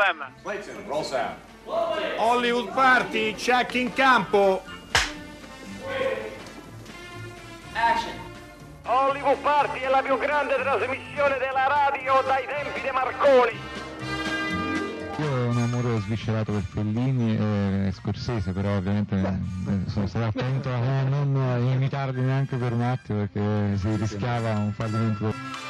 No problem. Clayton, roll sound. Hollywood Party, check in campo. Action. Hollywood Party è la più grande trasmissione della radio dai tempi di Marconi. Io ho un amore sviscerato per Fellini e Scorsese, però ovviamente eh, sono stato attento a non imitarli neanche per un attimo perché si rischiava un fallimento.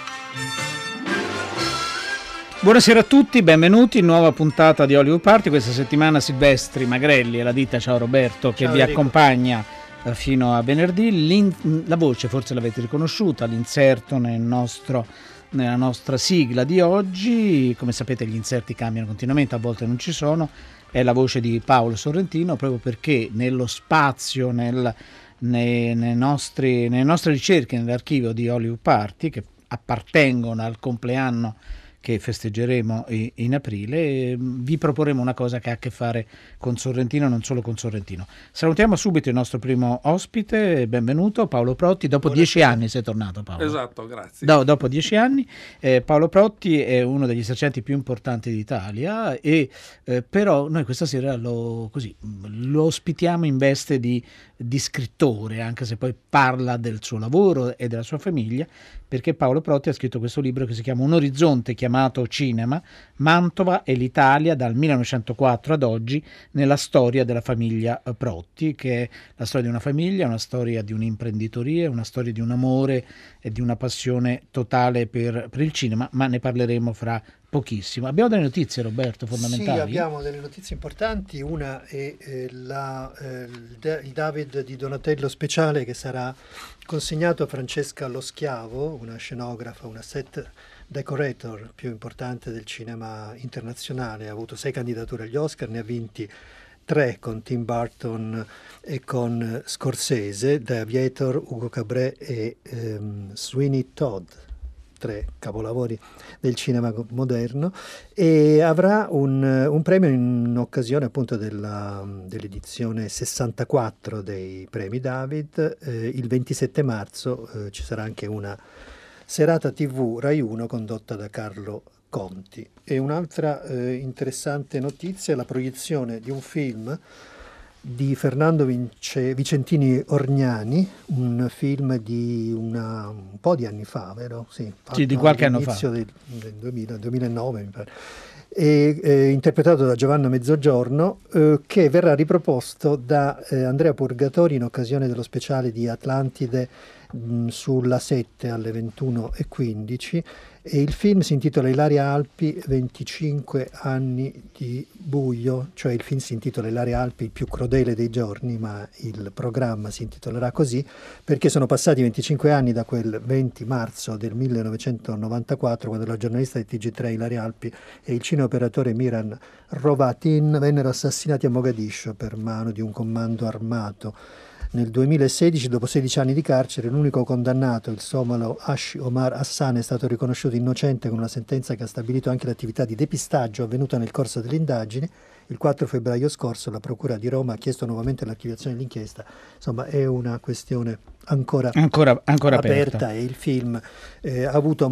Buonasera a tutti, benvenuti nuova puntata di Hollywood Party. Questa settimana Silvestri Magrelli e la ditta Ciao Roberto che Ciao, vi Enrico. accompagna eh, fino a venerdì. L'in- la voce forse l'avete riconosciuta, l'inserto nel nostro- nella nostra sigla di oggi. Come sapete gli inserti cambiano continuamente, a volte non ci sono. È la voce di Paolo Sorrentino proprio perché nello spazio, nel- nei- nei nostri- nelle nostre ricerche nell'archivio di Hollywood Party che appartengono al compleanno che festeggeremo in aprile, eh, vi proporremo una cosa che ha a che fare con Sorrentino e non solo con Sorrentino. Salutiamo subito il nostro primo ospite, benvenuto Paolo Protti, dopo dieci anni sei tornato Paolo. Esatto, grazie. Do- dopo dieci anni, eh, Paolo Protti è uno degli esercenti più importanti d'Italia e eh, però noi questa sera lo, così, mh, lo ospitiamo in veste di, di scrittore, anche se poi parla del suo lavoro e della sua famiglia, perché Paolo Protti ha scritto questo libro che si chiama Un orizzonte chiamato Cinema, Mantova e l'Italia dal 1904 ad oggi nella storia della famiglia eh, Protti, che è la storia di una famiglia, una storia di un'imprenditoria, una storia di un amore di una passione totale per, per il cinema, ma ne parleremo fra pochissimo. Abbiamo delle notizie, Roberto, fondamentali? Sì, abbiamo delle notizie importanti. Una è eh, la, eh, il David di Donatello speciale che sarà consegnato a Francesca Lo Schiavo, una scenografa, una set decorator più importante del cinema internazionale. Ha avuto sei candidature agli Oscar, ne ha vinti tre con Tim Burton e con Scorsese, The Aviator, Ugo Cabret e ehm, Sweeney Todd tre capolavori del cinema moderno e avrà un, un premio in occasione appunto della- dell'edizione 64 dei premi David. Eh, il 27 marzo eh, ci sarà anche una serata TV Rai 1 condotta da Carlo Conti. E un'altra eh, interessante notizia è la proiezione di un film di Fernando Vince- Vicentini Orgnani, un film di una- un po' di anni fa, vero? Sì, Sì, di qualche anno fa. Del, del 2000, 2009 mi pare. E, eh, interpretato da Giovanna Mezzogiorno, eh, che verrà riproposto da eh, Andrea Purgatori in occasione dello speciale di Atlantide mh, sulla 7 alle 21.15 e il film si intitola Ilaria Alpi 25 anni di buio, cioè il film si intitola Ilaria Alpi il più crudele dei giorni, ma il programma si intitolerà così perché sono passati 25 anni da quel 20 marzo del 1994 quando la giornalista di TG3 Ilaria Alpi e il cineoperatore Miran Rovatin vennero assassinati a Mogadiscio per mano di un comando armato. Nel 2016, dopo 16 anni di carcere, l'unico condannato, il somalo Ash Omar Hassan, è stato riconosciuto innocente con una sentenza che ha stabilito anche l'attività di depistaggio avvenuta nel corso delle indagini. Il 4 febbraio scorso la Procura di Roma ha chiesto nuovamente l'archiviazione dell'inchiesta. Insomma, è una questione ancora, Ancora, ancora aperta. aperta e il film eh, ha avuto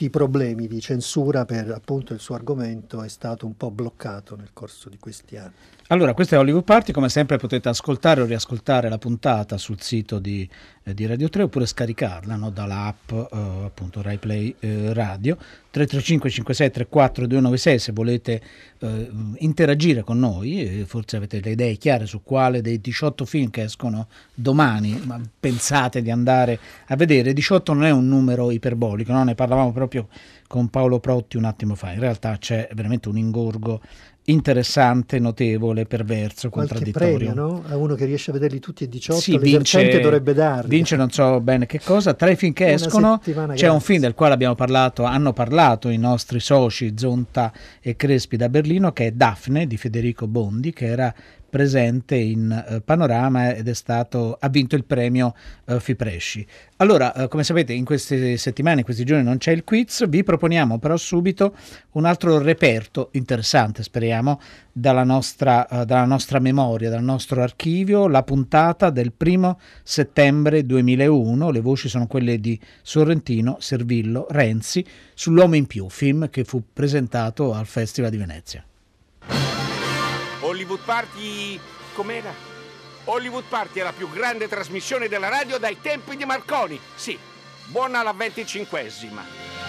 molti problemi di censura per appunto il suo argomento, è stato un po' bloccato nel corso di questi anni. Allora, questo è Hollywood Party, come sempre potete ascoltare o riascoltare la puntata sul sito di, eh, di Radio 3 oppure scaricarla no, dall'app eh, appunto Rai Play eh, Radio 335 56 34 296 se volete eh, interagire con noi, eh, forse avete le idee chiare su quale dei 18 film che escono domani ma pensate di andare a vedere. 18 non è un numero iperbolico, no? ne parlavamo proprio con Paolo Protti un attimo fa, in realtà c'è veramente un ingorgo interessante, notevole, perverso, Qualche contraddittorio. premio, no? A uno che riesce a vederli tutti e 18, Sì, vince, dovrebbe darli. vince non so bene che cosa. Tra i film che Una escono c'è un gratis. film del quale abbiamo parlato, hanno parlato i nostri soci Zonta e Crespi da Berlino, che è Daphne di Federico Bondi, che era presente in eh, Panorama ed è stato, ha vinto il premio eh, Fipresci. Allora, eh, come sapete, in queste settimane, in questi giorni non c'è il quiz, vi proponiamo però subito un altro reperto interessante, speriamo, dalla nostra, uh, dalla nostra memoria, dal nostro archivio, la puntata del primo settembre 2001, le voci sono quelle di Sorrentino, Servillo, Renzi, sull'Uomo in più, film che fu presentato al Festival di Venezia. Hollywood Party com'era? Hollywood Party è la più grande trasmissione della radio dai tempi di Marconi. Sì, buona la venticinquesima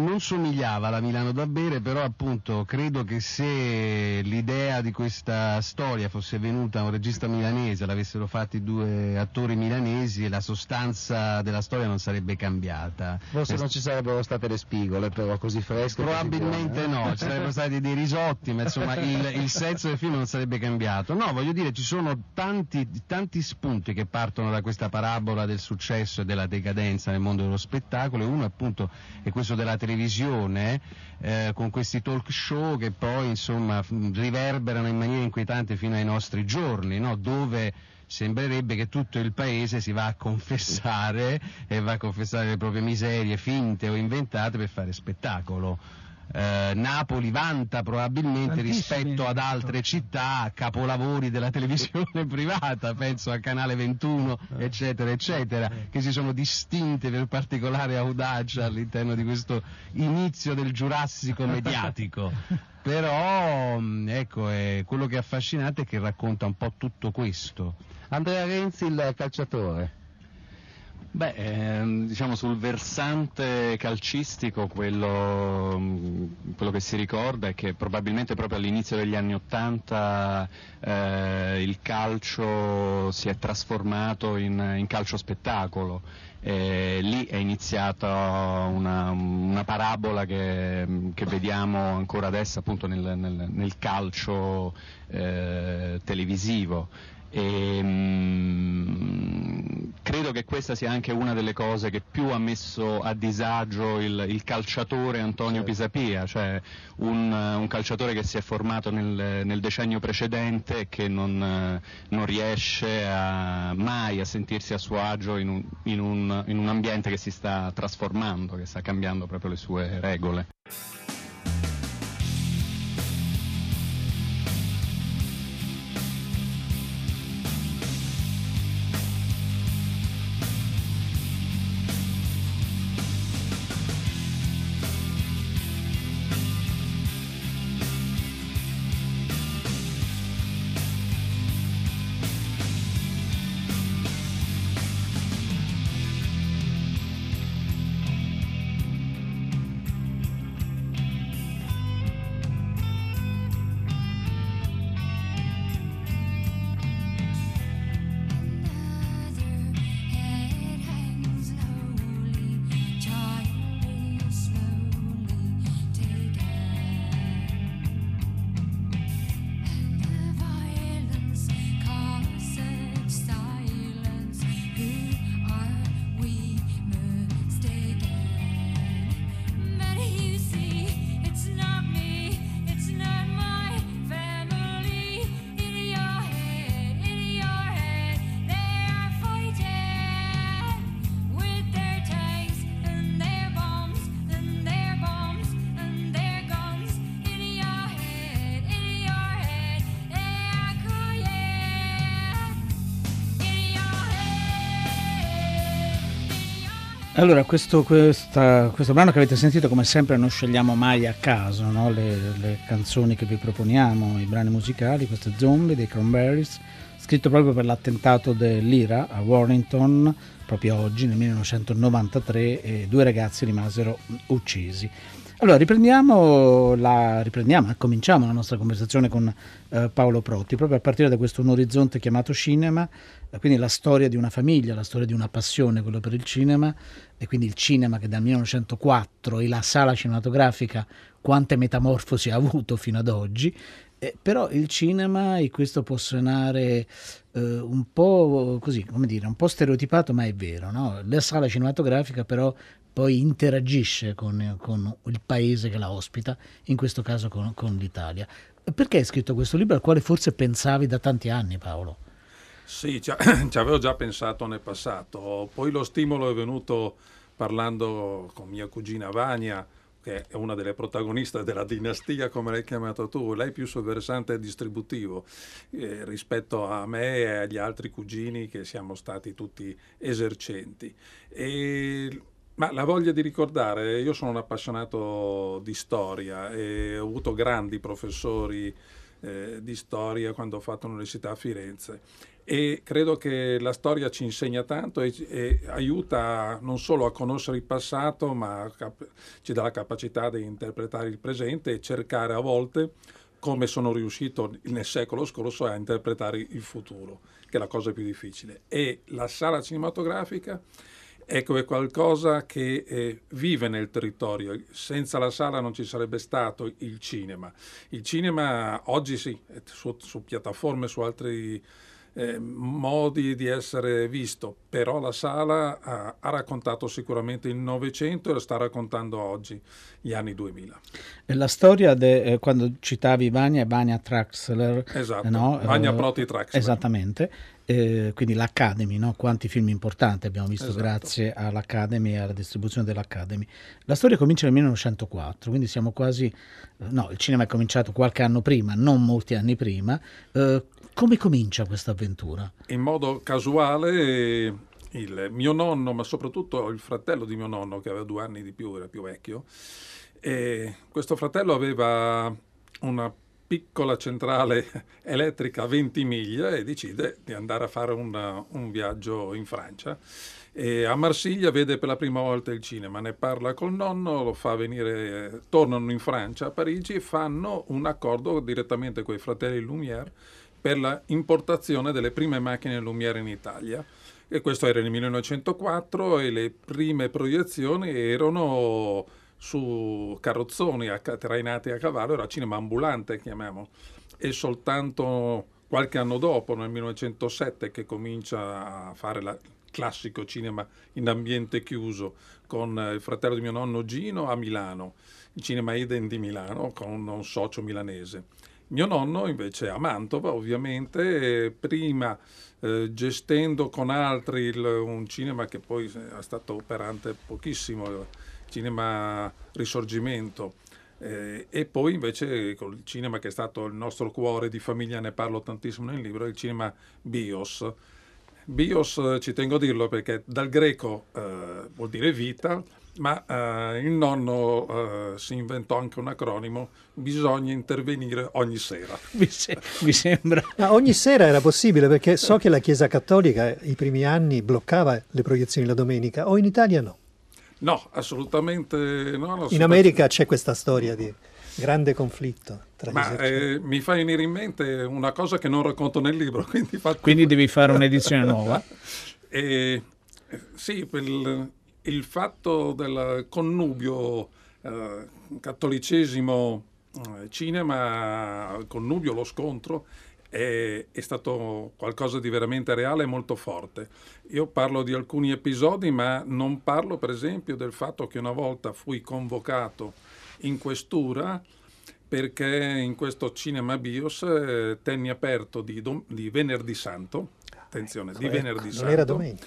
non somigliava alla Milano da bere, però appunto credo che se l'idea di questa storia fosse venuta a un regista milanese, l'avessero fatti due attori milanesi, la sostanza della storia non sarebbe cambiata. Forse non ci sarebbero state le spigole, però così fresche. Probabilmente no, ci sarebbero stati dei risotti, ma insomma il, il, senso del film non sarebbe cambiato. No, voglio dire, ci sono tanti, tanti spunti che partono da questa parabola del successo e della decadenza nel mondo dello spettacolo e uno appunto è questo della televisione televisione eh, con questi talk show che poi insomma riverberano in maniera inquietante fino ai nostri giorni, no? dove sembrerebbe che tutto il paese si va a confessare e va a confessare le proprie miserie finte o inventate per fare spettacolo. Eh, Napoli vanta probabilmente rispetto ad altre città capolavori della televisione privata, penso a Canale 21, eh. eccetera, eccetera, eh. che si sono distinte per particolare audacia all'interno di questo inizio del giurassico mediatico. Però mm, ecco, quello che è affascinante è che racconta un po' tutto questo. Andrea Renzi, il calciatore. Beh, ehm, diciamo sul versante calcistico quello, mm, quello, che si ricorda è che probabilmente proprio all'inizio degli anni Ottanta eh, il calcio si è trasformato in, in calcio spettacolo. E lì è iniziata una, una parabola che, che, vediamo ancora adesso appunto nel, nel, nel calcio eh, televisivo. E, mh, mm, credo che questa sia anche una delle cose che più ha messo a disagio il, il calciatore Antonio certo. Pisapia, cioè un, un, calciatore che si è formato nel, nel decennio precedente e che non, non riesce a, mai a sentirsi a suo agio in un, in, un, in un ambiente che si sta trasformando, che sta cambiando proprio le sue regole. Allora, questo, questa, questo, brano che avete sentito, come sempre, non scegliamo mai a caso no? le, le, canzoni che vi proponiamo, i brani musicali. Questo è Zombie dei Cranberries, scritto proprio per l'attentato dell'Ira a Warrington, proprio oggi, nel 1993, e due ragazzi rimasero uccisi. Allora, riprendiamo, la, riprendiamo, cominciamo la nostra conversazione con eh, Paolo Protti, proprio a partire da questo un orizzonte chiamato cinema, eh, quindi la storia di una famiglia, la storia di una passione, quello per il cinema, e quindi il cinema che dal 1904 e la sala cinematografica quante metamorfosi ha avuto fino ad oggi, eh, però il cinema, e questo può suonare eh, un po' così, come dire, un po' stereotipato, ma è vero, no? La sala cinematografica però poi interagisce con, con il paese che la ospita, in questo caso con, con l'Italia. Perché hai scritto questo libro al quale forse pensavi da tanti anni, Paolo? Sì, ci, ci avevo già pensato nel passato, poi lo stimolo è venuto parlando con mia cugina Vania, che è una delle protagoniste della dinastia, come l'hai chiamato tu, lei più sul versante distributivo eh, rispetto a me e agli altri cugini che siamo stati tutti esercenti. E, ma la voglia di ricordare, io sono un appassionato di storia e ho avuto grandi professori eh, di storia quando ho fatto l'università a Firenze e credo che la storia ci insegna tanto e, e aiuta non solo a conoscere il passato, ma cap- ci dà la capacità di interpretare il presente e cercare a volte, come sono riuscito nel secolo scorso, a interpretare il futuro, che è la cosa più difficile. E la sala cinematografica ecco, è qualcosa che eh, vive nel territorio. Senza la sala non ci sarebbe stato il cinema. Il cinema oggi sì, su, su piattaforme, su altri eh, modi di essere visto, però la sala ha, ha, raccontato sicuramente il Novecento e lo sta raccontando oggi, gli anni 2000. La storia, de, eh, quando citavi Vania, Vania Traxler. Esatto, no? Vania Proti Traxler. Esattamente. Eh, quindi l'Academy, no? quanti film importanti abbiamo visto Esatto. grazie all'Academy e alla distribuzione dell'Academy. La storia comincia nel 1904, quindi siamo quasi... eh, No, il cinema è cominciato qualche anno prima, non molti anni prima. Eh, come comincia questa avventura? In modo casuale il mio nonno, ma soprattutto il fratello di mio nonno, che aveva due anni di più, era più vecchio, e questo fratello aveva una piccola centrale elettrica a 20 miglia e decide di andare a fare una- un viaggio in Francia. E a Marsiglia vede per la prima volta il cinema, ne parla col nonno, lo fa venire, tornano in Francia, a Parigi, e fanno un accordo direttamente con i fratelli Lumière per la importazione delle prime macchine Lumière in Italia. E questo era nel 1904 e le prime proiezioni erano su carrozzoni trainati a cavallo, era cinema ambulante, chiamiamo. E soltanto qualche anno dopo, nel 1907, che comincia a fare la- classico cinema in ambiente chiuso con eh, il fratello di mio nonno Gino a Milano, il cinema Eden di Milano con un socio milanese. Mio nonno invece a Mantova, ovviamente, eh, prima eh, gestendo con altri il- un cinema che poi è stato operante pochissimo, il cinema Risorgimento, eh, e poi invece col cinema che è stato il nostro cuore di famiglia, ne parlo tantissimo nel libro, il cinema Bios. Bios eh, ci tengo a dirlo perché dal greco eh, vuol dire vita, ma eh, il nonno eh, si inventò anche un acronimo, bisogna intervenire ogni sera. Mi, se- mi sembra... Ma ogni sera era possibile perché so che la Chiesa Cattolica i primi anni bloccava le proiezioni la domenica, o in Italia no. No, assolutamente no. no, In America c'è questa storia di grande conflitto tra gli Ma eh, mi fa venire in mente una cosa che non racconto nel libro, quindi. Quindi devi fare un'edizione nuova. E, sì, per il, fatto del connubio eh, cattolicesimo eh, cinema, il connubio, lo scontro, è, è stato qualcosa di veramente reale e molto forte. Io parlo di alcuni episodi, ma non parlo per esempio del fatto che una volta fui convocato in questura perché in questo cinema bios eh, tenni aperto di, dom- di venerdì santo, attenzione, di Ecco, venerdì non santo, era domenica.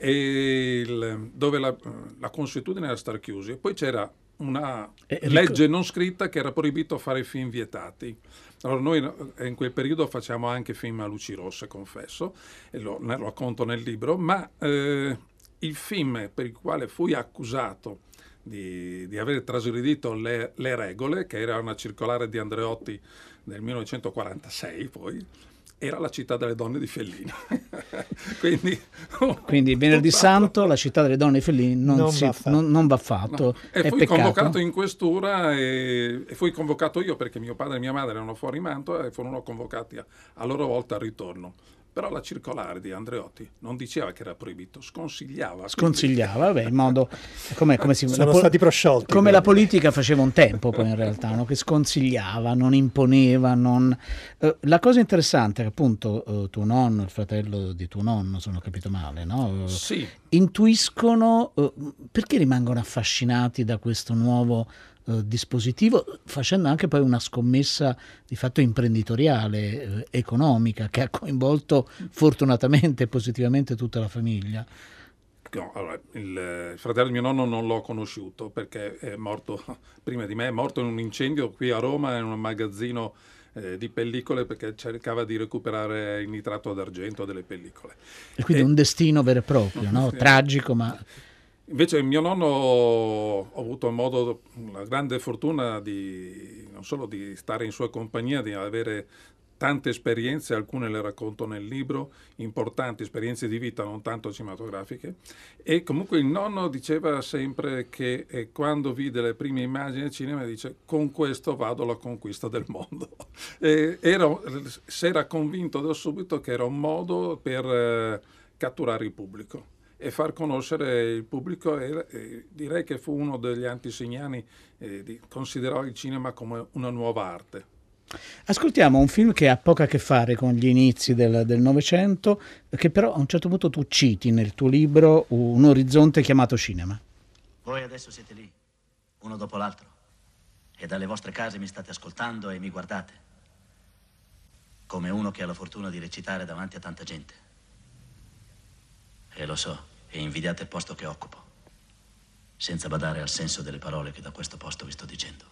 Il- dove la, la consuetudine era star chiusi. E poi c'era una Eh, legge non scritta che era proibito fare film vietati. Allora noi eh, in quel periodo facciamo anche film a luci rosse, confesso, e lo, ne racconto nel libro, ma eh, il film per il quale fui accusato di, di aver trasgredito le, le regole, che era una circolare di Andreotti del 1946 poi, era la città delle donne di Fellini. Quindi, Quindi venerdì santo la città delle donne Fellini non, Non si- va fatto. non- non va fatto. No. E È fui peccato. convocato in questura e, e fui convocato io perché mio padre e mia madre erano fuori Mantova e furono convocati a, a loro volta al ritorno. Però la circolare di Andreotti non diceva che era proibito, sconsigliava. Sconsigliava, vabbè, in modo come, come si, Sono la, stati prosciolti. come la quelli. politica faceva un tempo poi in realtà, no? che sconsigliava, non imponeva. Non... Eh, la cosa interessante è che appunto eh, tuo nonno, il fratello di tuo nonno, se non ho capito male, no? Sì, intuiscono eh, perché rimangono affascinati da questo nuovo eh, dispositivo, facendo anche poi una scommessa di fatto imprenditoriale, eh, economica, che ha coinvolto fortunatamente e positivamente tutta la famiglia. No, allora, il, eh, il fratello di mio nonno non l'ho conosciuto perché è morto prima di me, è morto in un incendio qui a Roma in un magazzino eh, di pellicole perché cercava di recuperare il nitrato d'argento delle pellicole. E quindi E- un destino vero e proprio, no? Tragico, ma Invece mio nonno ho avuto modo, la grande fortuna di non solo di stare in sua compagnia, di avere tante esperienze, alcune le racconto nel libro, importanti esperienze di vita, non tanto cinematografiche. E comunque il nonno diceva sempre che eh, quando vide le prime immagini del cinema dice con questo vado alla conquista del mondo. Si era convinto da subito che era un modo per eh, catturare il pubblico e far conoscere il pubblico e, e direi che fu uno degli antesignani eh, di considerò il cinema come una nuova arte. ascoltiamo un film che ha poco a che fare con gli inizi del del Novecento, che però a un certo punto tu citi nel tuo libro un orizzonte chiamato cinema. Voi adesso siete lì, uno dopo l'altro, e dalle vostre case mi state ascoltando e mi guardate, come uno che ha la fortuna di recitare davanti a tanta gente. E lo so, e invidiate il posto che occupo, senza badare al senso delle parole che da questo posto vi sto dicendo.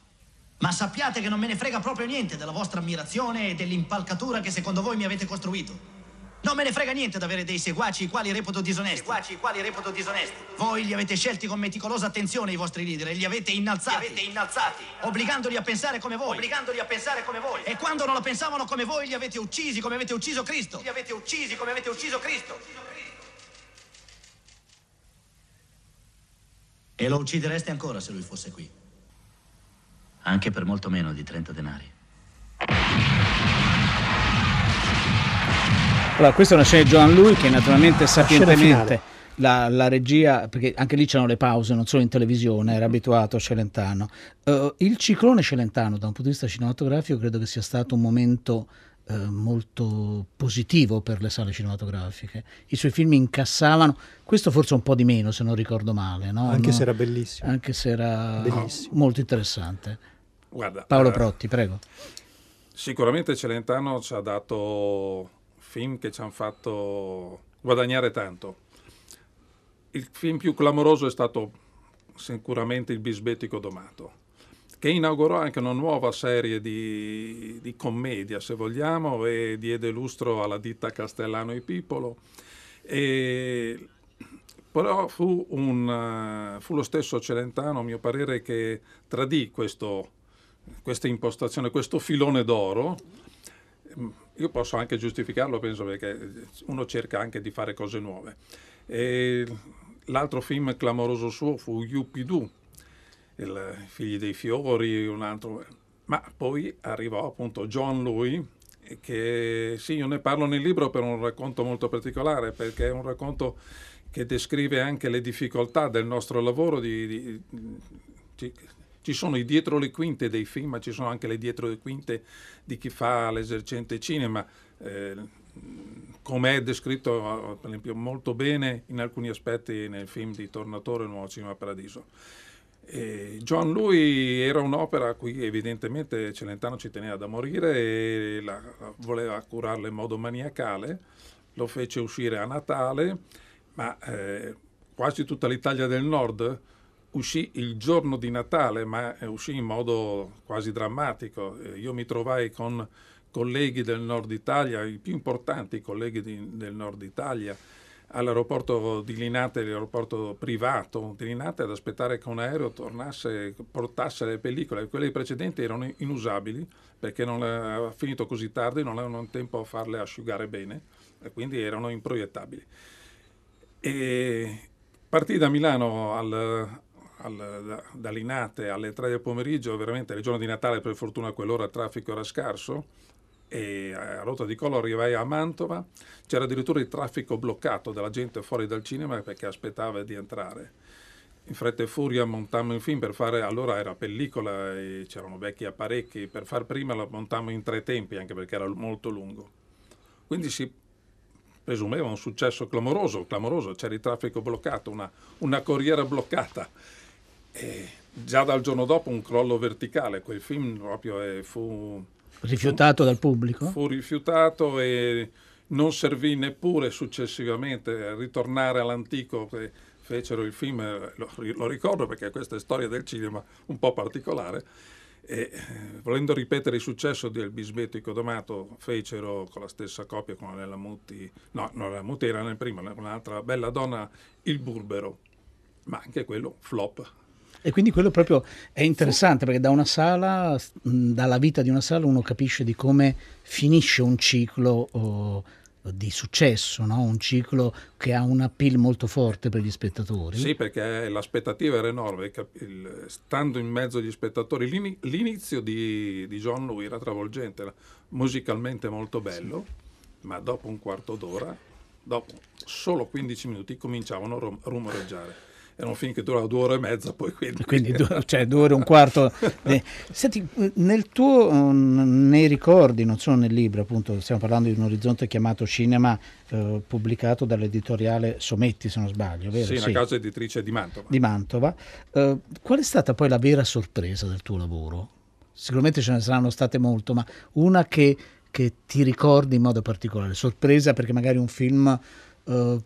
Ma sappiate che non me ne frega proprio niente della vostra ammirazione e dell'impalcatura che secondo voi mi avete costruito. Non me ne frega niente di avere dei seguaci i quali reputo disonesti. Seguaci i quali reputo disonesti. Voi li avete scelti con meticolosa attenzione i vostri leader e li avete innalzati. Li avete innalzati. Obbligandoli a pensare come voi. Obbligandoli a pensare come voi. E quando non la pensavano come voi li avete uccisi come avete ucciso Cristo. Li avete uccisi come avete ucciso Cristo. E lo uccidereste ancora se lui fosse qui. Anche per molto meno di 30 denari. Allora, questa è una scena di Joan Lui che naturalmente sapientemente la, la regia, perché anche lì c'erano le pause, non solo in televisione, era abituato a Celentano. Eh, il ciclone Celentano, da un punto di vista cinematografico, credo che sia stato un momento eh, molto positivo per le sale cinematografiche. I suoi film incassavano, questo forse un po' di meno, se non ricordo male. no? Anche No? se era bellissimo. Anche se era Bellissimo. molto interessante. Guarda, Paolo eh, Protti, prego. Sicuramente Celentano ci ha dato film che ci hanno fatto guadagnare tanto. Il film più clamoroso è stato sicuramente Il bisbetico domato, che inaugurò anche una nuova serie di, di commedia, se vogliamo, e diede lustro alla ditta Castellano e Pipolo. E però fu, un, fu lo stesso Celentano, a mio parere, che tradì questo, questa impostazione, questo filone d'oro. Io posso anche giustificarlo, penso, perché uno cerca anche di fare cose nuove. E l'altro film clamoroso suo fu Yuppidoo, il Figli dei fiori, un altro. Ma poi arrivò appunto John Louis, che sì, io ne parlo nel libro per un racconto molto particolare, perché è un racconto che descrive anche le difficoltà del nostro lavoro. Di, di- ci, ci sono i dietro le quinte dei film, ma ci sono anche le dietro le quinte di chi fa l'esercente cinema. Eh, come è descritto, per esempio, molto bene in alcuni aspetti nel film di Tornatore Nuovo Cinema Paradiso. E John Lui era un'opera a cui evidentemente Celentano ci teneva da morire e la, voleva curarla in modo maniacale, lo fece uscire a Natale, ma eh, quasi tutta l'Italia del Nord uscì il giorno di Natale, ma eh, uscì in modo quasi drammatico. Eh, io mi trovai con colleghi del Nord Italia, i più importanti colleghi di- del Nord Italia, all'aeroporto di Linate, l'aeroporto privato di Linate, ad aspettare che un aereo tornasse, portasse le pellicole. Quelle precedenti erano inusabili perché non aveva finito così tardi, non avevano tempo a farle asciugare bene e quindi erano improiettabili. E partì da Milano al, al- da, da Linate alle 3 del pomeriggio, veramente il giorno di Natale per fortuna a quell'ora il traffico era scarso, e a Rota di Collo arrivai a Mantova, c'era addirittura il traffico bloccato della gente fuori dal cinema perché aspettava di entrare. In fretta e furia montammo il film per fare, allora era pellicola e c'erano vecchi apparecchi, per far prima lo montammo in tre tempi anche perché era molto lungo. Quindi si presumeva un successo clamoroso, clamoroso, c'era il traffico bloccato, una, una corriera bloccata. E già dal giorno dopo un crollo verticale, quel film proprio eh, fu Rifiutato dal pubblico? Fu rifiutato e non servì neppure successivamente a ritornare all'antico fecero il film, lo, lo ricordo perché questa è storia del cinema un po' particolare, e eh, volendo ripetere il successo del Bisbetto Icodomato fecero con la stessa coppia con Nella Mutti, no, non la Mutti era nel primo, un'altra bella donna, Il Burbero, ma anche quello flop, e quindi quello proprio è interessante perché da una sala, dalla vita di una sala, uno capisce di come finisce un ciclo oh, di successo, no? un ciclo che ha un appeal molto forte per gli spettatori. Sì, perché l'aspettativa era enorme, stando in mezzo agli spettatori, l'inizio di, di John Louis era travolgente, era musicalmente molto bello, sì. ma dopo un quarto d'ora, dopo solo 15 minuti, cominciavano a rumoreggiare era un film che durava due ore e mezza poi quindi, quindi due, cioè due ore e un quarto senti nel tuo nei ricordi non solo nel libro appunto stiamo parlando di un orizzonte chiamato cinema eh, pubblicato dall'editoriale Sometti se non sbaglio vero? sì, una casa editrice di Mantova di Mantova eh, qual è stata poi la vera sorpresa del tuo lavoro? sicuramente ce ne saranno state molto ma una che, che ti ricordi in modo particolare sorpresa perché magari un film eh,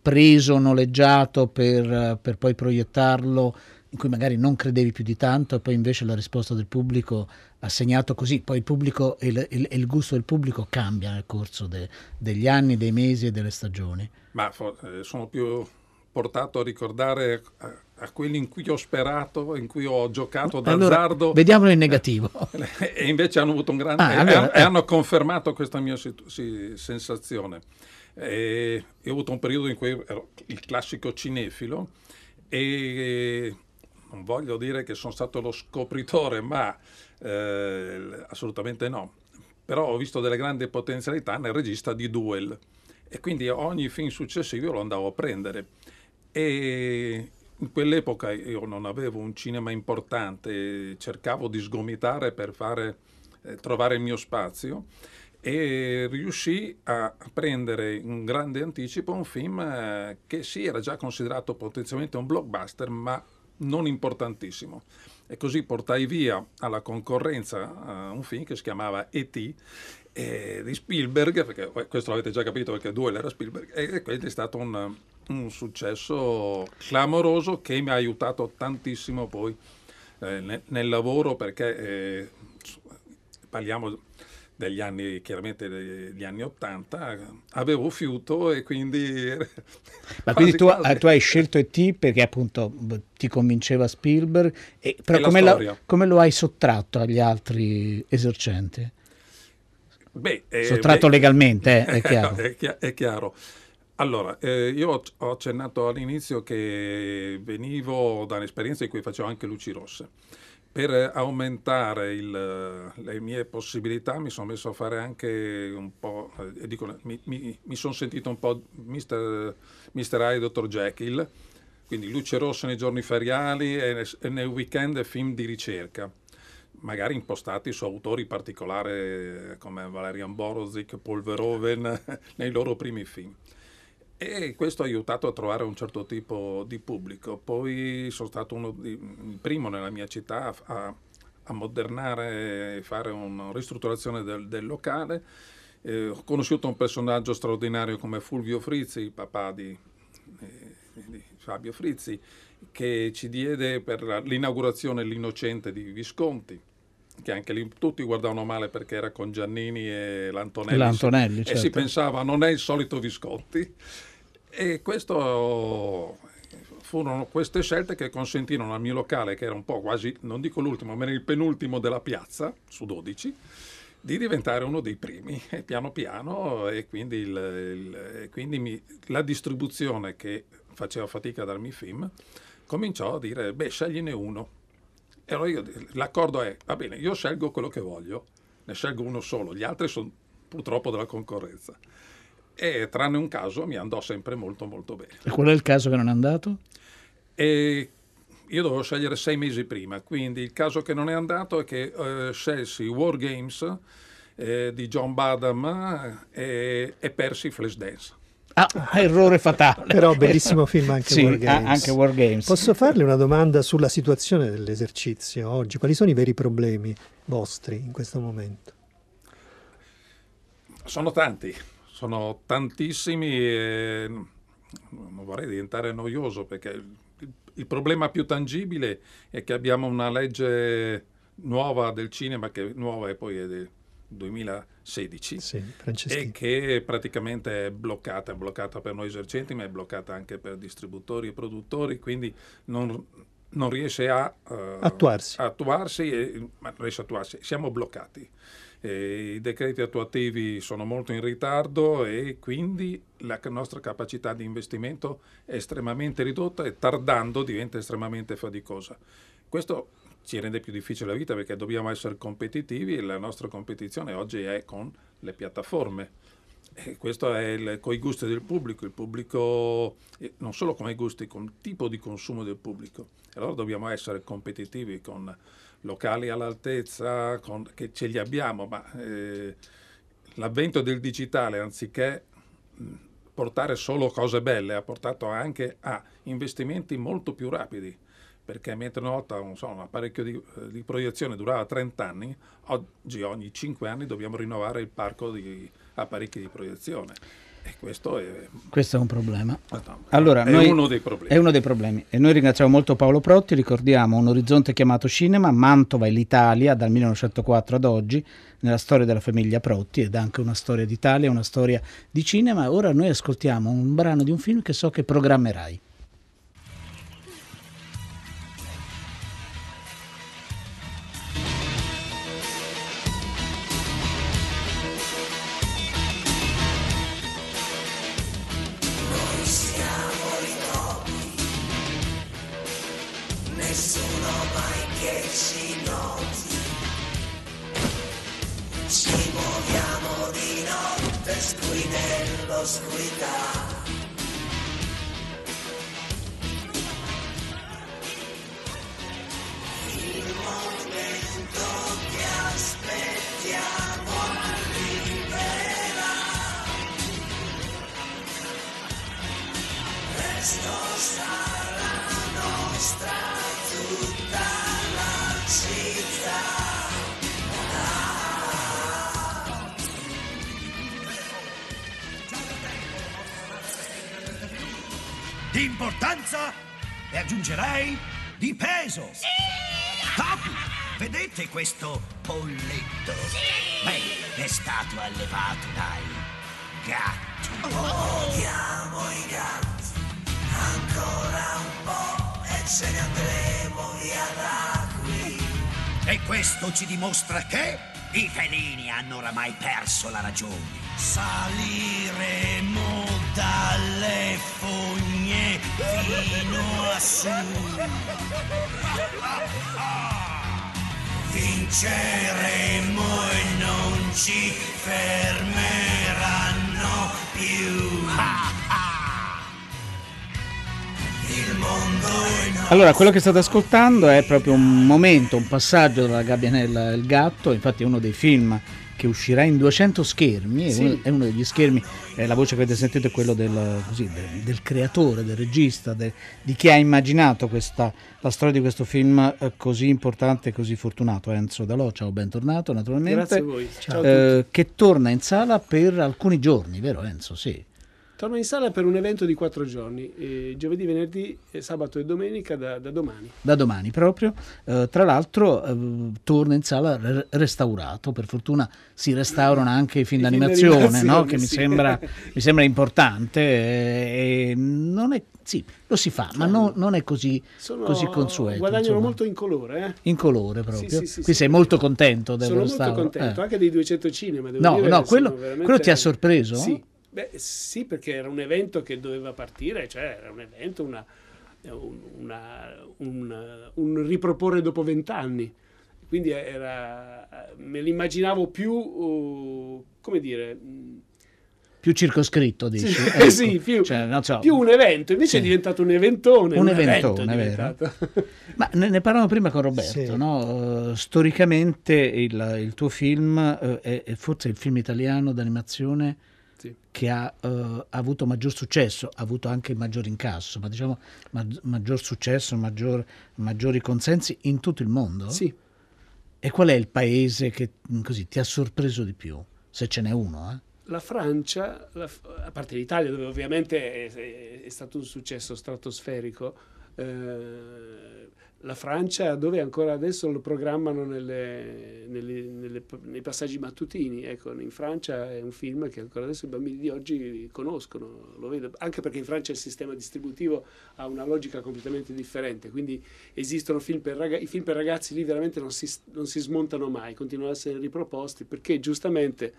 preso, noleggiato per, per, poi proiettarlo in cui magari non credevi più di tanto e poi invece la risposta del pubblico ha segnato così, poi il pubblico e il, il, il, gusto del pubblico cambia nel corso de, degli anni, dei mesi e delle stagioni. Ma eh, sono più portato a ricordare a, a, quelli in cui ho sperato, in cui ho giocato d'azzardo. Allora, vediamolo in negativo. e invece hanno avuto un grande... Ah, allora, e, eh. hanno confermato questa mia sensazione. E, ho avuto un periodo in cui ero il classico cinefilo e non voglio dire che sono stato lo scopritore, ma eh, assolutamente no. Però ho visto delle grandi potenzialità nel regista di Duel e quindi ogni film successivo lo andavo a prendere. E in quell'epoca io non avevo un cinema importante, cercavo di sgomitare per fare, eh, trovare il mio spazio e riuscì a prendere in grande anticipo un film eh, che sì era già considerato potenzialmente un blockbuster ma non importantissimo e così portai via alla concorrenza uh, un film che si chiamava E.T. Eh, di Spielberg, perché questo l'avete già capito perché Duel era Spielberg, e questo è stato un, un successo clamoroso che mi ha aiutato tantissimo poi eh, nel, nel, lavoro perché eh, parliamo degli anni, chiaramente degli anni 80, avevo fiuto e quindi... Ma quindi tu, tu, hai scelto E.T. perché appunto ti convinceva Spielberg, e, però come, la, come, lo hai sottratto agli altri esercenti? Beh, eh, sottratto beh, legalmente, eh, è chiaro. è, chi- è chiaro. Allora, eh, io ho accennato all'inizio che venivo da un'esperienza in cui facevo anche luci rosse per aumentare il, le mie possibilità mi sono messo a fare anche un po', eh, dico, mi, mi, mi sono sentito un po'. Mr. Hyde, Dr. Jekyll, quindi luce rosse nei giorni feriali e, e nel weekend film di ricerca, magari impostati su autori particolari come Valerian Borozic, Paul Verhoeven, nei loro primi film e questo ha aiutato a trovare un certo tipo di pubblico. Poi sono stato uno di, il primo nella mia città a, a modernare e fare una ristrutturazione del, del locale. Eh, ho conosciuto un personaggio straordinario come Fulvio Frizzi, il papà di, eh, di Fabio Frizzi, che ci diede per l'inaugurazione L'Innocente di Visconti che anche lì tutti guardavano male perché era con Giannini e l'Antonelli, L'Antonelli e certo. si pensava non è il solito Visconti e questo furono queste scelte che consentirono al mio locale che era un po' quasi non dico l'ultimo ma era il penultimo della piazza su 12 di diventare uno dei primi piano piano e quindi, il, il, quindi mi, la distribuzione che faceva fatica a darmi film cominciò a dire beh scegliene uno e allora io, l'accordo è, va bene, io scelgo quello che voglio, ne scelgo uno solo, gli altri sono purtroppo della concorrenza. E tranne un caso mi andò sempre molto molto bene. E qual è il caso che non è andato? E io dovevo scegliere sei mesi prima, quindi il caso che non è andato è che eh, scelsi War Games eh, di John Badham eh, e persi Flashdance. Ah, errore fatale. Però bellissimo film anche Sì, War Games. a- anche War Games. Posso farle una domanda sulla situazione dell'esercizio oggi? Quali sono i veri problemi vostri in questo momento? Sono tanti, sono tantissimi e non vorrei diventare noioso perché il, il problema più tangibile è che abbiamo una legge nuova del cinema che nuova e poi è del 2016 Sì, e che praticamente è bloccata, è bloccata per noi esercenti ma è bloccata anche per distributori e produttori, quindi non, non riesce a eh, Attuarsi. attuarsi e, ma riesce a attuarsi. Siamo bloccati. Eh, I decreti attuativi sono molto in ritardo e quindi la nostra capacità di investimento è estremamente ridotta e tardando diventa estremamente faticosa. Questo ci rende più difficile la vita perché dobbiamo essere competitivi e la nostra competizione oggi è con le piattaforme. E questo è il, con i gusti del pubblico, il pubblico non solo con i gusti, con il tipo di consumo del pubblico. Allora dobbiamo essere competitivi con locali all'altezza, con- che ce li abbiamo, ma eh, l'avvento del digitale, anziché mh, portare solo cose belle, ha portato anche a investimenti molto più rapidi. Perché mentre una volta non so, un apparecchio di, eh, di proiezione durava 30 anni, oggi ogni 5 anni dobbiamo rinnovare il parco di apparecchi di proiezione. E questo è, Questo è un problema. Allora, è noi- uno dei problemi. È uno dei problemi. E noi ringraziamo molto Paolo Protti, ricordiamo un orizzonte chiamato cinema, Mantova e l'Italia dal 1904 ad oggi, nella storia della famiglia Protti ed anche una storia d'Italia, una storia di cinema. Ora noi ascoltiamo un brano di un film che so che programmerai. Nell'oscurità. Importanza e aggiungerei di peso. Topi, vedete questo polletto? Beh, è stato allevato dai gatti. Odiamo i gatti, ancora un po' e ce ne andremo via da qui. E questo ci dimostra che i felini hanno oramai perso la ragione. Saliremo dalle fogne fino a su. Vinceremo e non ci fermeranno più. Allora, quello che state ascoltando è proprio un momento, un passaggio dalla Gabbianella e il gatto, infatti è uno dei film che uscirà in 200 schermi, è, Sì. uno, è uno degli schermi, eh, la voce che avete sentito è quello del, così, del- del creatore, del regista, de- di chi ha immaginato questa, la storia di questo film eh, così importante e così fortunato, Enzo Dalò, ciao, bentornato naturalmente, Grazie a voi, ciao a Eh, che torna in sala per alcuni giorni, vero Enzo? Sì. Torno in sala per un evento di quattro giorni, eh, giovedì, venerdì, eh, sabato e domenica da, da domani. da domani proprio. Eh, tra l'altro eh, torna in sala re- restaurato, per fortuna si restaurano anche i film d'animazione, no? che mi, sì. sembra, mi sembra importante. eh, e non è, sì, lo si fa, ma no- non è così, Sono- così consueto. Guadagnano insomma. molto in colore, eh? In colore proprio. Sì, sì, Qui sei molto contento del Sono molto contento, eh. anche dei 200 cinema. Devo No, no, quello- veramente- quello ti ha sorpreso? Sì. Beh, sì, perché era un evento che doveva partire, cioè era un evento, una, un, una- un- un riproporre dopo vent'anni. quindi era, me l'immaginavo più, uh, come dire, mh, Più circoscritto, dici? Sì, Ecco. sì, più, Cioè, non so, più un evento, invece Sì. è diventato un eventone. Un evento eventone, è vero? Ma ne, ne parlavamo prima con Roberto, Sì. no? Eh, storicamente il, il tuo film eh, è, è forse il film italiano d'animazione. Che ha, eh, ha avuto maggior successo, ha avuto anche il maggior incasso, ma diciamo ma- maggior successo, maggior- maggiori consensi in tutto il mondo? Sì. E qual è il paese che mh, così, ti ha sorpreso di più? Se ce n'è uno, eh? La Francia, la- a parte l'Italia, dove ovviamente è, è- è stato un successo stratosferico, eh, la Francia, dove ancora adesso lo programmano nelle- nelle- nelle- nei passaggi mattutini. Ecco, in Francia è un film che ancora adesso i bambini di oggi conoscono, lo vedo, anche perché in Francia il sistema distributivo ha una logica completamente differente, quindi esistono film per ragazzi, i film per ragazzi lì veramente non si, non si smontano mai, continuano ad essere riproposti perché giustamente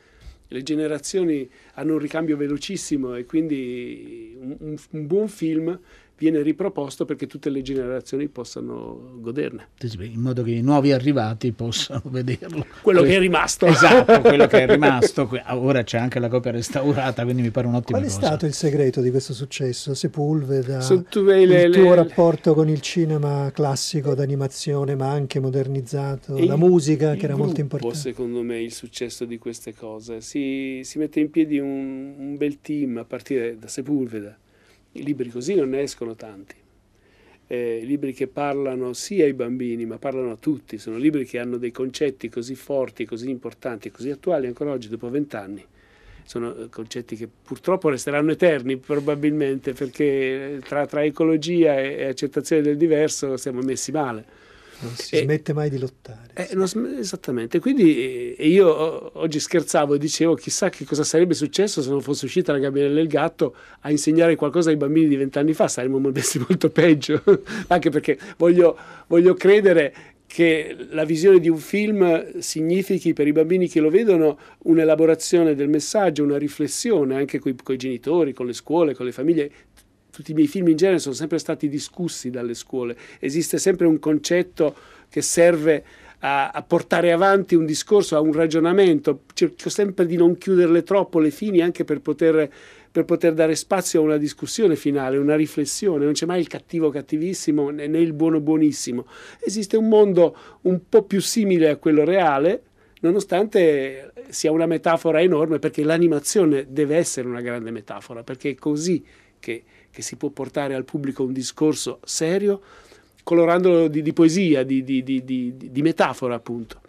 le generazioni hanno un ricambio velocissimo e quindi un, un- un buon film viene riproposto perché tutte le generazioni possano goderne. In modo che i nuovi arrivati possano vederlo. Quello Que- che è rimasto. Esatto, quello che è rimasto. Que- Ora c'è anche la copia restaurata, quindi mi pare un'ottima Qual è cosa. stato il segreto di questo successo? Sepulveda, Sono tutte le- il tuo le- rapporto con il cinema classico d'animazione ma anche modernizzato, la il- musica il che era molto gruppo, importante. secondo me, il successo di queste cose. Si, si mette in piedi un, un bel team a partire da Sepulveda. I libri così non ne escono tanti. Eh, libri che parlano sia ai bambini, ma parlano a tutti. Sono libri che hanno dei concetti così forti, così importanti così attuali ancora oggi, dopo vent'anni. Sono eh, concetti che purtroppo resteranno eterni, probabilmente, perché tra, tra ecologia e, e accettazione del diverso siamo messi male. Non si E- smette mai di lottare. eh, sm- esattamente, quindi eh, io oggi scherzavo e dicevo chissà che cosa sarebbe successo se non fosse uscita la Gabriella del Gatto a insegnare qualcosa ai bambini di vent'anni fa, saremmo messi molto peggio, anche perché voglio, voglio credere che la visione di un film significhi per i bambini che lo vedono un'elaborazione del messaggio, una riflessione anche con i genitori, con le scuole, con le famiglie. Tutti i miei film in genere sono sempre stati discussi dalle scuole, esiste sempre un concetto che serve a, a portare avanti un discorso, a un ragionamento, cerco sempre di non chiuderle troppo le fini anche per poter, per poter dare spazio a una discussione finale, una riflessione, non c'è mai il cattivo cattivissimo né il buono buonissimo, esiste un mondo un po' più simile a quello reale, nonostante sia una metafora enorme, perché l'animazione deve essere una grande metafora, perché è così che, che si può portare al pubblico un discorso serio, colorandolo di, di poesia, di, di- di- metafora appunto.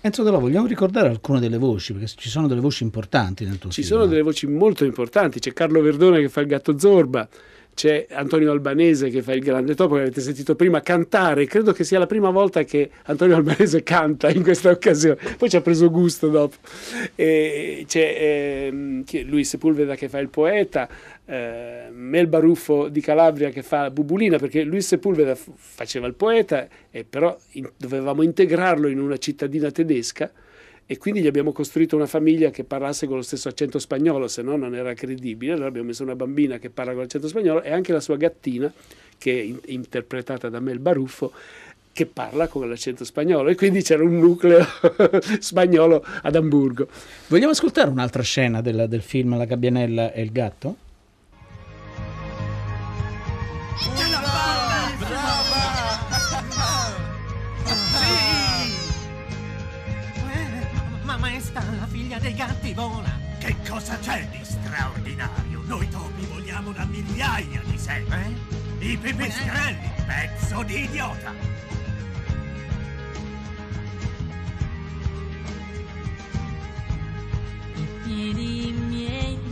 Enzo Della, vogliamo ricordare alcune delle voci, perché ci sono delle voci importanti nel tuo Ci film. sono delle voci molto importanti, c'è Carlo Verdone che fa il gatto Zorba, c'è Antonio Albanese che fa il grande topo che avete sentito prima cantare, credo che sia la prima volta che Antonio Albanese canta in questa occasione, poi ci ha preso gusto dopo. E c'è è? Luis Sepulveda che fa il poeta, eh, Mel Baruffo di Calabria che fa Bubulina, perché Luis Sepulveda f- faceva il poeta, e però in- dovevamo integrarlo in una cittadina tedesca e quindi gli abbiamo costruito una famiglia che parlasse con lo stesso accento spagnolo, se no non era credibile. Allora abbiamo messo una bambina che parla con l'accento spagnolo e anche la sua gattina, che è in- interpretata da Mel Baruffo, che parla con l'accento spagnolo. E quindi c'era un nucleo spagnolo ad Amburgo. Vogliamo ascoltare un'altra scena del, del film La gabbianella e il gatto? Vola. Che cosa c'è di straordinario? Noi topi vogliamo da migliaia di secoli. I pipistrelli, pezzo di idiota. piedi miei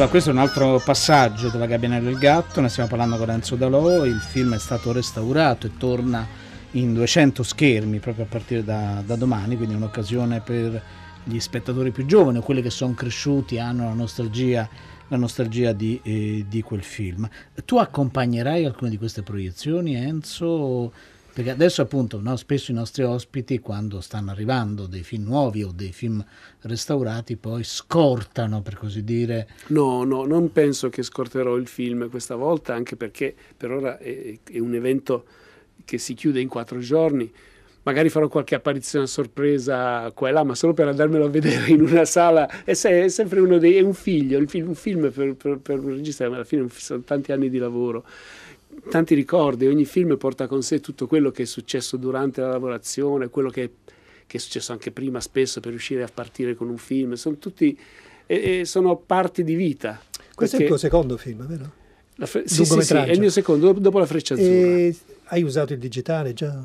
Allora, questo è un altro passaggio della Gabbianella e il gatto, ne stiamo parlando con Enzo Dalò, il film è stato restaurato e torna in 200 schermi proprio a partire da, da domani, quindi un'occasione per gli spettatori più giovani o quelli che sono cresciuti hanno la nostalgia, la nostalgia di, eh, di quel film. Tu accompagnerai alcune di queste proiezioni, Enzo? Perché adesso appunto no, spesso i nostri ospiti quando stanno arrivando dei film nuovi o dei film restaurati poi scortano per così dire. No, no, non penso che scorterò il film questa volta, anche perché per ora è, è un evento che si chiude in quattro giorni. Magari farò qualche apparizione a sorpresa qua e là, ma solo per andarmelo a vedere in una sala. È, se- è sempre uno dei. è un figlio, il film- un film per, per- per un regista, ma alla fine sono tanti anni di lavoro tanti ricordi, ogni film porta con sé tutto quello che è successo durante la lavorazione, quello che, che è successo anche prima spesso per riuscire a partire con un film, sono tutti e, e sono parti di vita. Questo è il tuo secondo film, vero? La fre- sì, sì, sì, è il mio secondo, dopo- dopo la freccia azzurra. E hai usato il digitale già?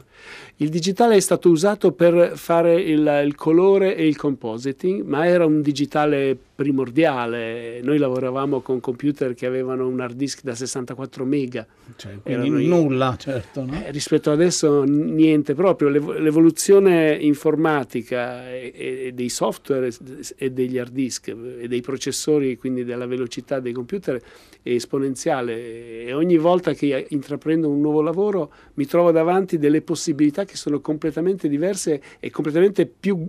Il digitale è stato usato per fare il, il colore e il compositing, ma era un digitale primordiale. Noi lavoravamo con computer che avevano un hard disk da 64 mega. Cioè, quindi Erano i- nulla, certo, no? Eh, rispetto adesso niente proprio, L'evo- l'evoluzione informatica e, e dei software e degli hard disk e dei processori, quindi della velocità dei computer è esponenziale e ogni volta che intraprendo un nuovo lavoro mi trovo davanti delle possibilità che sono completamente diverse e completamente più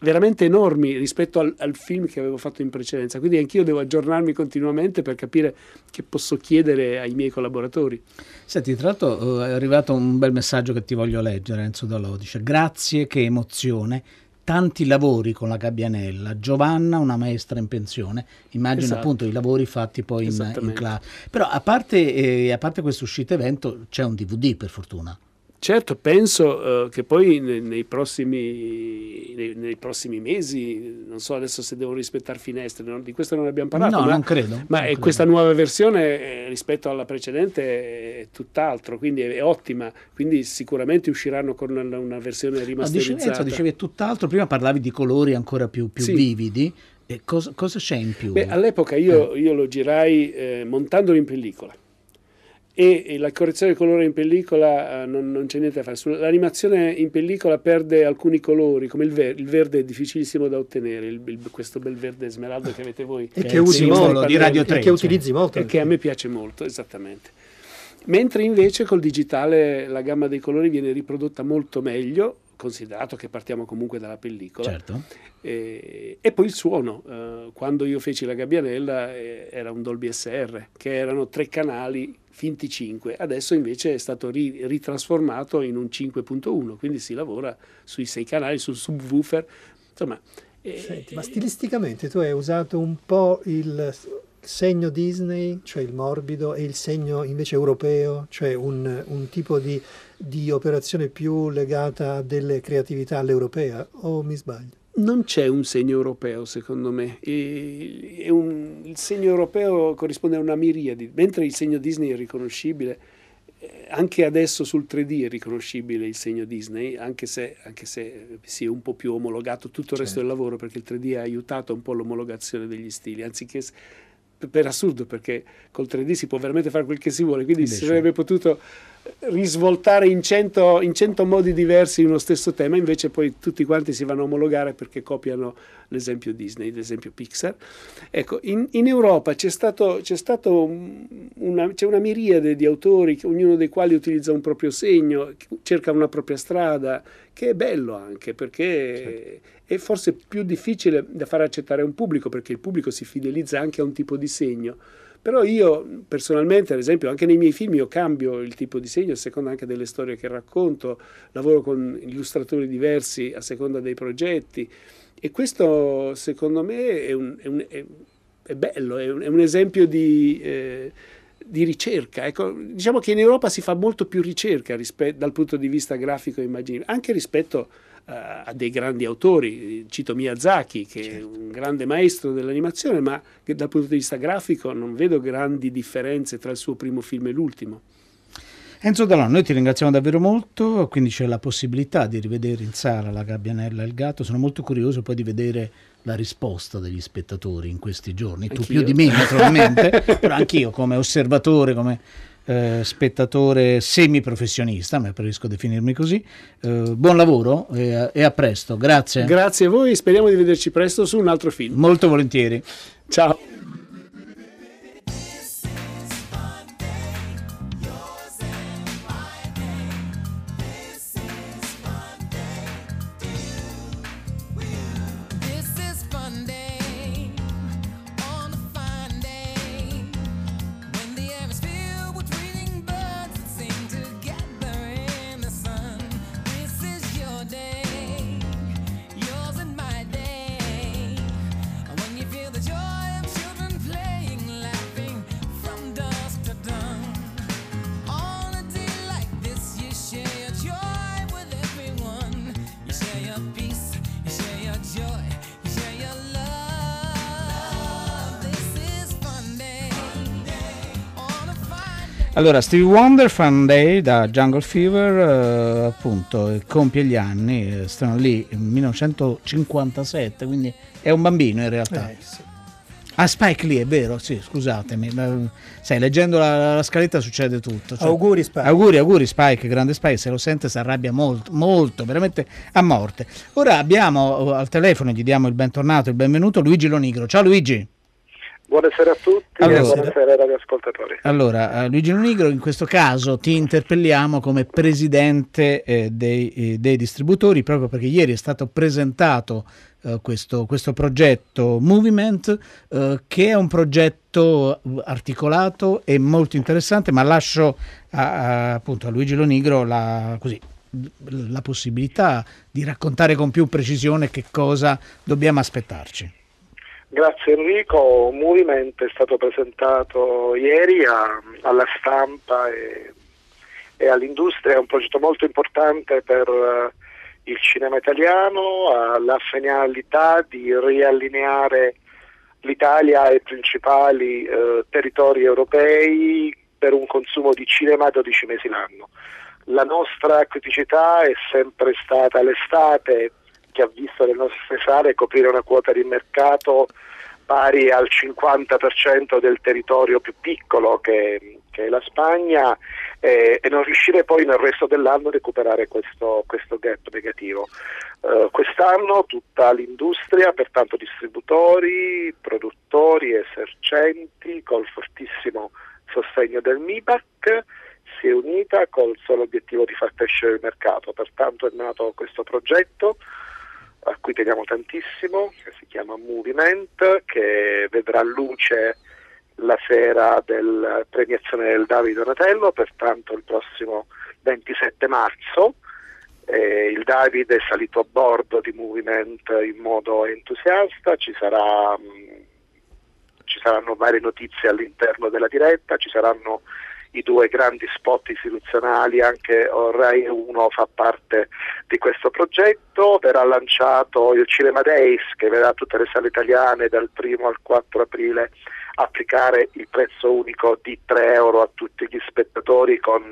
veramente enormi rispetto al, al film che avevo fatto in precedenza. Quindi anch'io devo aggiornarmi continuamente per capire che posso chiedere ai miei collaboratori. Senti, tra l'altro eh, è arrivato un bel messaggio che ti voglio leggere, Enzo Dalò, dice grazie, che emozione, tanti lavori con la Gabbianella, Giovanna una maestra in pensione, immagino Esatto. appunto i lavori fatti poi in, in classe. Però a parte, eh, a parte questo uscita evento c'è un DVD per fortuna. Certo, penso eh, che poi ne- nei, prossimi, nei, nei prossimi mesi, non so adesso se devo rispettare finestre, non- di questo non abbiamo parlato, No, ma, non credo, ma non è credo. questa nuova versione eh, rispetto alla precedente è tutt'altro, quindi è, è ottima, quindi sicuramente usciranno con una, una versione No, dicevi, rimasterizzata. Dicevi tutt'altro, prima parlavi di colori ancora più, più Sì. vividi, e cosa, cosa c'è in più? Beh, all'epoca io, io lo girai eh, montandolo in pellicola e, la correzione del colore in pellicola eh, non, non c'è niente da fare. L'animazione in pellicola perde alcuni colori, come il, ver- il verde è difficilissimo da ottenere, il- il- questo bel verde smeraldo che avete voi. E che usi simbolo molto, di Radio e 3. che utilizzi molto. E che a me piace molto, esattamente. Mentre invece col digitale la gamma dei colori viene riprodotta molto meglio, considerato che partiamo comunque dalla pellicola. Certo. E, e poi il suono, eh, quando io feci la gabbianella eh, era un Dolby SR, che erano tre canali finti 5, adesso invece è stato ri- ritrasformato in un 5.1, quindi si lavora sui sei canali, sul subwoofer, insomma... eh, Senti, ma stilisticamente tu hai usato un po' il segno Disney, cioè il morbido, e il segno invece europeo, cioè un, un tipo di, di operazione più legata a delle creatività all'europea, o mi sbaglio? Non c'è un segno europeo, secondo me. Un- il segno europeo corrisponde a una miriade, mentre il segno Disney è riconoscibile. eh, Anche adesso sul 3D è riconoscibile il segno Disney, anche se, anche se si è un po' più omologato tutto il resto del lavoro, perché il 3D ha aiutato un po' l'omologazione degli stili, anziché per- assurdo, perché col 3D si può veramente fare quel che si vuole, quindi si Invece- sarebbe potuto risvoltare in cento, in cento modi diversi uno stesso tema, invece poi tutti quanti si vanno a omologare perché copiano l'esempio Disney, l'esempio Pixar. Ecco, in, in Europa c'è, stato, c'è, stato un- una, c'è una miriade di autori, ognuno dei quali utilizza un proprio segno, cerca una propria strada, che è bello anche perché è forse più difficile da far accettare a un pubblico, perché il pubblico si fidelizza anche a un tipo di segno. Però io personalmente, ad esempio, anche nei miei film io cambio il tipo di segno a seconda anche delle storie che racconto, lavoro con illustratori diversi a seconda dei progetti e questo secondo me è, un- è un- è- è bello, è un, un esempio di, eh, di ricerca. Ecco, diciamo che in Europa si fa molto più ricerca dal punto di vista grafico e immagini, anche rispetto a dei grandi autori, cito Miyazaki che è un grande maestro dell'animazione, ma che dal punto di vista grafico non vedo grandi differenze tra il suo primo film e l'ultimo. Enzo Dalano, noi ti ringraziamo davvero molto, quindi c'è la possibilità di rivedere in sala la Gabbianella e il gatto, sono molto curioso poi di vedere la risposta degli spettatori in questi giorni, tu Anch'io. più di me naturalmente, però anch'io come osservatore, come eh, spettatore semiprofessionista, ma preferisco definirmi così, Eh, buon lavoro e, e a presto, grazie. Grazie a voi, speriamo di vederci presto su un altro film. Molto volentieri. Ciao. Allora, Stevie Wonder, Fun Day da Jungle Fever, eh, appunto, eh, compie gli anni, eh, stanno lì nel 1957, quindi è un bambino in realtà. Eh, sì. Ah, Spike lì, è vero, sì, scusatemi. ma, sai, leggendo la, la scaletta succede tutto. cioè- Auguri, Spike. Auguri, auguri Spike, grande Spike, se lo sente si arrabbia molto, molto, veramente a morte. Ora abbiamo eh, al telefono, gli diamo il bentornato, il benvenuto, Luigi Lonigro. Ciao Luigi. Buonasera a tutti Allora. e buonasera ai radioascoltatori. Allora, eh, Luigi Lonigro, in questo caso ti interpelliamo come presidente eh, dei, eh, dei distributori, proprio perché ieri è stato presentato eh, questo, questo progetto Movement, eh, che è un progetto articolato e molto interessante, ma lascio a, a- appunto a Luigi Lonigro la, così, la possibilità di raccontare con più precisione che cosa dobbiamo aspettarci. Grazie Enrico, Movement è stato presentato ieri a- alla stampa e, e all'industria, è un progetto molto importante per eh, il cinema italiano, ha la finalità di riallineare l'Italia ai principali eh, territori europei per un consumo di cinema 12 mesi l'anno. La nostra criticità è sempre stata l'estate che ha visto le nostre sale coprire una quota di mercato pari al 50% del territorio più piccolo che, che è la Spagna eh, e non riuscire poi nel resto dell'anno a recuperare questo, questo gap negativo. Eh, quest'anno tutta l'industria, pertanto distributori, produttori, esercenti, col fortissimo sostegno del MIBAC, si è unita col solo obiettivo di far crescere il mercato. Pertanto è nato questo progetto a cui teniamo tantissimo, che si chiama Movement, che vedrà luce la sera della premiazione del Davide Donatello, pertanto il prossimo 27 marzo. Eh, il Davide è salito a bordo di Movement in modo entusiasta, ci, sarà, mh, ci saranno varie notizie all'interno della diretta, ci saranno i due grandi spot istituzionali, anche Rai 1 fa parte di questo progetto, verrà lanciato il Cinema Days che vedrà tutte le sale italiane dal 1 al 4 aprile applicare il prezzo unico di 3 euro a tutti gli spettatori con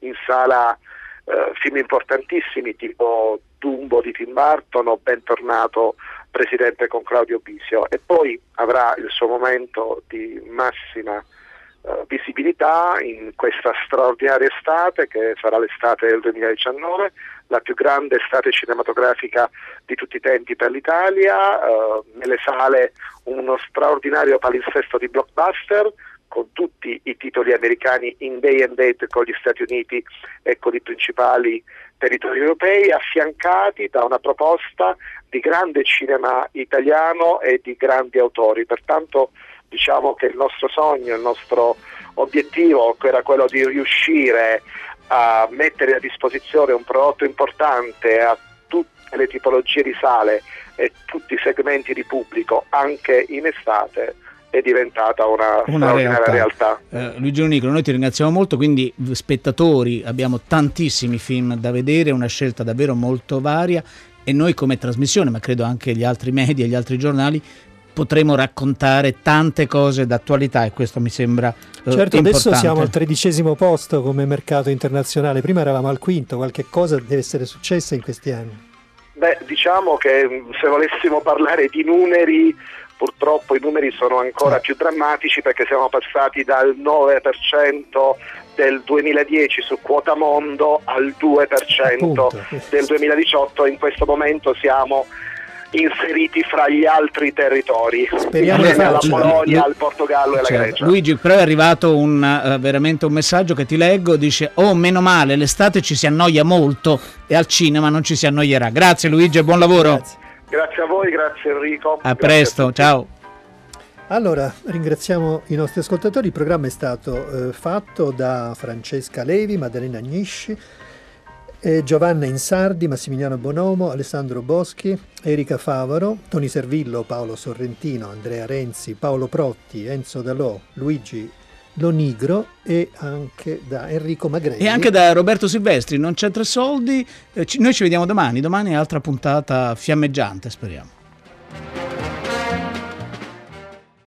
in sala eh, film importantissimi tipo Dumbo di Tim Burton o Bentornato Presidente con Claudio Bisio. E poi avrà il suo momento di massima visibilità in questa straordinaria estate che sarà l'estate del 2019, la più grande estate cinematografica di tutti i tempi per l'Italia, eh, nelle sale uno straordinario palinsesto di blockbuster con tutti i titoli americani in day and date con gli Stati Uniti e con i principali territori europei, affiancati da una proposta di grande cinema italiano e di grandi autori. Pertanto diciamo che il nostro sogno, il nostro obiettivo era quello di riuscire a mettere a disposizione un prodotto importante a tutte le tipologie di sale e tutti i segmenti di pubblico anche in estate è diventata una, Una realtà. realtà. Eh, Luigi Onicolo, noi ti ringraziamo molto, quindi spettatori abbiamo tantissimi film da vedere, una scelta davvero molto varia e noi come trasmissione, ma credo anche gli altri media, gli altri giornali, potremo raccontare tante cose d'attualità e questo mi sembra eh, Certo, importante. adesso siamo al tredicesimo posto come mercato internazionale, prima eravamo al quinto, qualche cosa deve essere successa in questi anni. Beh, diciamo che mh, se volessimo parlare di numeri, purtroppo i numeri sono ancora più drammatici perché siamo passati dal 9% del 2010 su quota mondo al 2% Appunto. del 2018 e in questo momento siamo inseriti fra gli altri territori, Speriamo insieme alla. Polonia, Lu- al Portogallo e alla Certo. Grecia. Luigi, però è arrivato un, eh, veramente un messaggio che ti leggo, dice oh meno male, l'estate ci si annoia molto e al cinema non ci si annoierà. Grazie Luigi e buon lavoro. Grazie a voi, grazie Enrico. A presto, ciao. Allora, ringraziamo i nostri ascoltatori. Il programma è stato eh, fatto da Francesca Levi, Maddalena Agnisci, eh, Giovanna Insardi, Massimiliano Bonomo, Alessandro Boschi, Erika Favaro, Toni Servillo, Paolo Sorrentino, Andrea Renzi, Paolo Protti, Enzo Dalò, Luigi Lonigro e anche da Enrico Magrelli. E anche da Roberto Silvestri, non c'è tre soldi, eh, ci- noi ci vediamo domani, domani è altra puntata fiammeggiante speriamo.